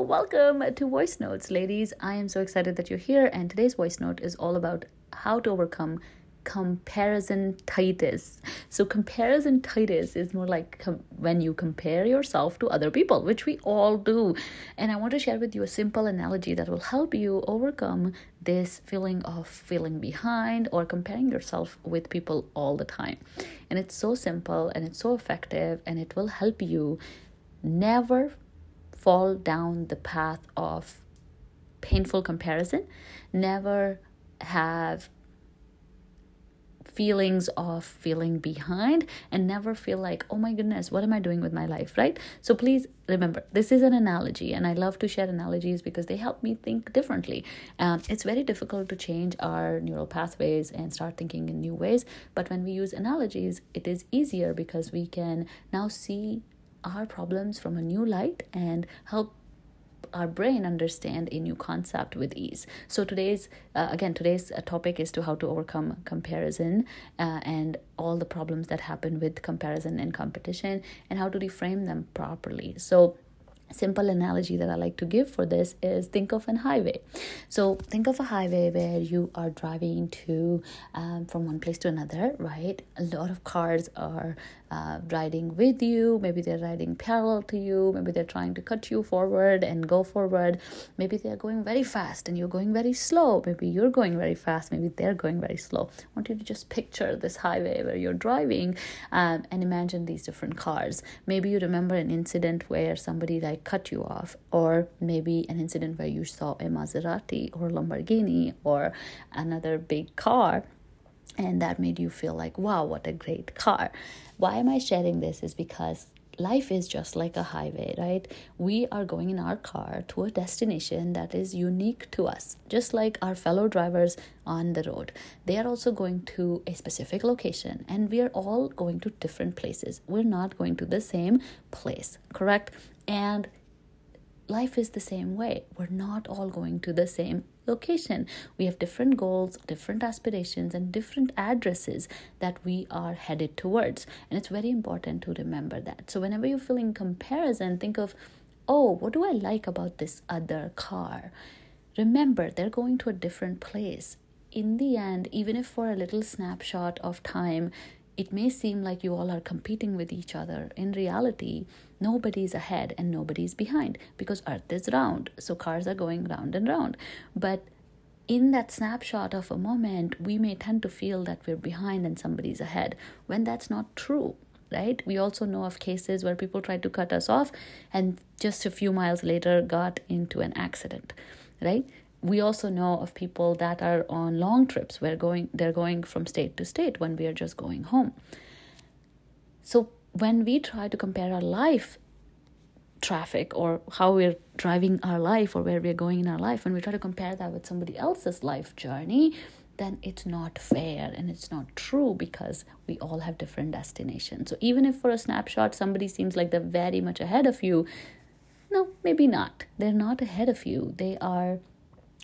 welcome to Voice Notes, ladies. I am so excited that you're here, and today's voice note is all about how to overcome comparisonitis. So, comparisonitis is more like com- when you compare yourself to other people, which we all do. And I want to share with you a simple analogy that will help you overcome this feeling of feeling behind or comparing yourself with people all the time. And it's so simple and it's so effective, and it will help you never fall down the path of painful comparison, never have feelings of feeling behind and never feel like oh my goodness what am i doing with my life right? So please remember this is an analogy and i love to share analogies because they help me think differently. Um, it's very difficult to change our neural pathways and start thinking in new ways but when we use analogies it is easier because we can now see our problems from a new light and help our brain understand a new concept with ease so today's uh, again today's uh, topic is to how to overcome comparison uh, and all the problems that happen with comparison and competition and how to reframe them properly so simple analogy that I like to give for this is think of an highway. So think of a highway where you are driving to um, from one place to another, right? A lot of cars are uh, riding with you. Maybe they're riding parallel to you. Maybe they're trying to cut you forward and go forward. Maybe they're going very fast and you're going very slow. Maybe you're going very fast. Maybe they're going very slow. I want you to just picture this highway where you're driving um, and imagine these different cars. Maybe you remember an incident where somebody like cut you off, or maybe an incident where you saw a Maserati or Lamborghini or another big car and that made you feel like wow what a great car. Why am i sharing this is because life is just like a highway right? We are going in our car to a destination that is unique to us just like our fellow drivers on the road. They are also going to a specific location and we are all going to different places. We're not going to the same place correct? And life is the same way. We're not all going to the same location. We have different goals, different aspirations, and different addresses that we are headed towards. And it's very important to remember that. So, whenever you're feeling comparison, think of, oh, what do I like about this other car? Remember, they're going to a different place. In the end, even if for a little snapshot of time, it may seem like you all are competing with each other. In reality, nobody's ahead and nobody's behind because Earth is round. So cars are going round and round. But in that snapshot of a moment, we may tend to feel that we're behind and somebody's ahead when that's not true right? We also know of cases where people tried to cut us off and just a few miles later got into an accident, right? We also know of people that are on long trips. Where going they're going from state to state when we are just going home. So when we try to compare our life traffic or how we're driving our life or where we're going in our life when we try to compare that with somebody else's life journey then it's not fair and it's not true because we all have different destinations. So even if for a snapshot somebody seems like they're very much ahead of you no maybe not. They're not ahead of you. They are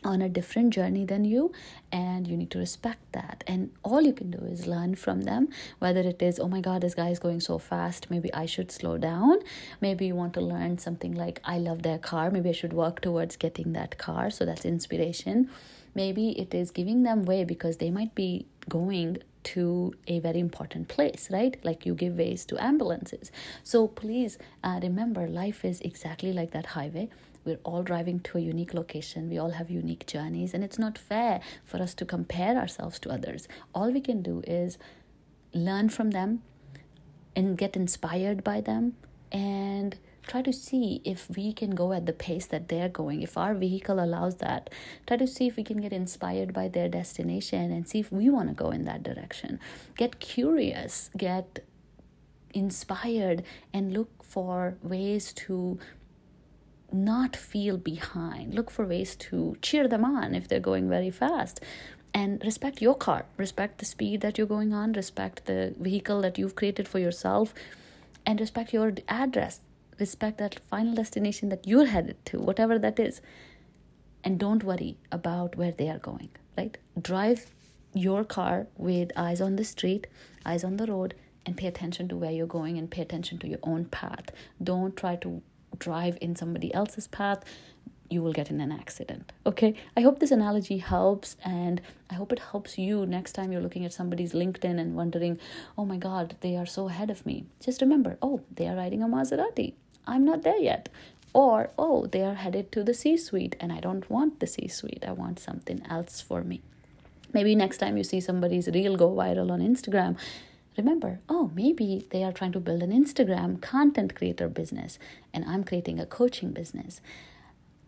on a different journey than you and you need to respect that and all you can do is learn from them whether it is oh my god this guy is going so fast maybe i should slow down maybe you want to learn something like i love their car maybe i should work towards getting that car so that's inspiration maybe it is giving them way because they might be going to a very important place, right? Like you give ways to ambulances. So please uh, remember, life is exactly like that highway. We're all driving to a unique location. We all have unique journeys, and it's not fair for us to compare ourselves to others. All we can do is learn from them and get inspired by them and try to see if we can go at the pace that they're going if our vehicle allows that try to see if we can get inspired by their destination and see if we want to go in that direction get curious get inspired and look for ways to not feel behind look for ways to cheer them on if they're going very fast and respect your car respect the speed that you're going on respect the vehicle that you've created for yourself and respect your address respect that final destination that you're headed to, whatever that is. And don't worry about where they are going, right? Drive your car with eyes on the street, eyes on the road, and pay attention to where you're going and pay attention to your own path. Don't try to drive in somebody else's path, you will get in an accident. Okay, I hope this analogy helps, and I hope it helps you next time you're looking at somebody's LinkedIn and wondering, oh my God, they are so ahead of me. Just remember, oh, they are riding a Maserati. I'm not there yet. Or, oh, they are headed to the C suite, and I don't want the C suite. I want something else for me. Maybe next time you see somebody's reel go viral on Instagram, remember, oh, maybe they are trying to build an Instagram content creator business, and I'm creating a coaching business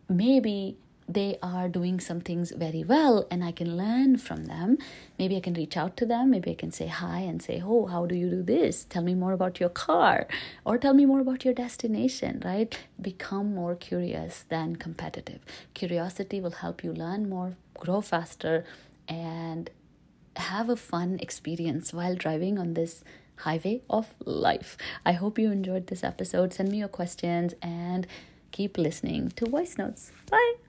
maybe they are doing some things very well and I can learn from them. Maybe I can reach out to them. Maybe I can say hi and say, Oh, how do you do this? Tell me more about your car or tell me more about your destination, right? Become more curious than competitive. Curiosity will help you learn more, grow faster, and have a fun experience while driving on this highway of life. I hope you enjoyed this episode. Send me your questions and keep listening to voice notes. Bye.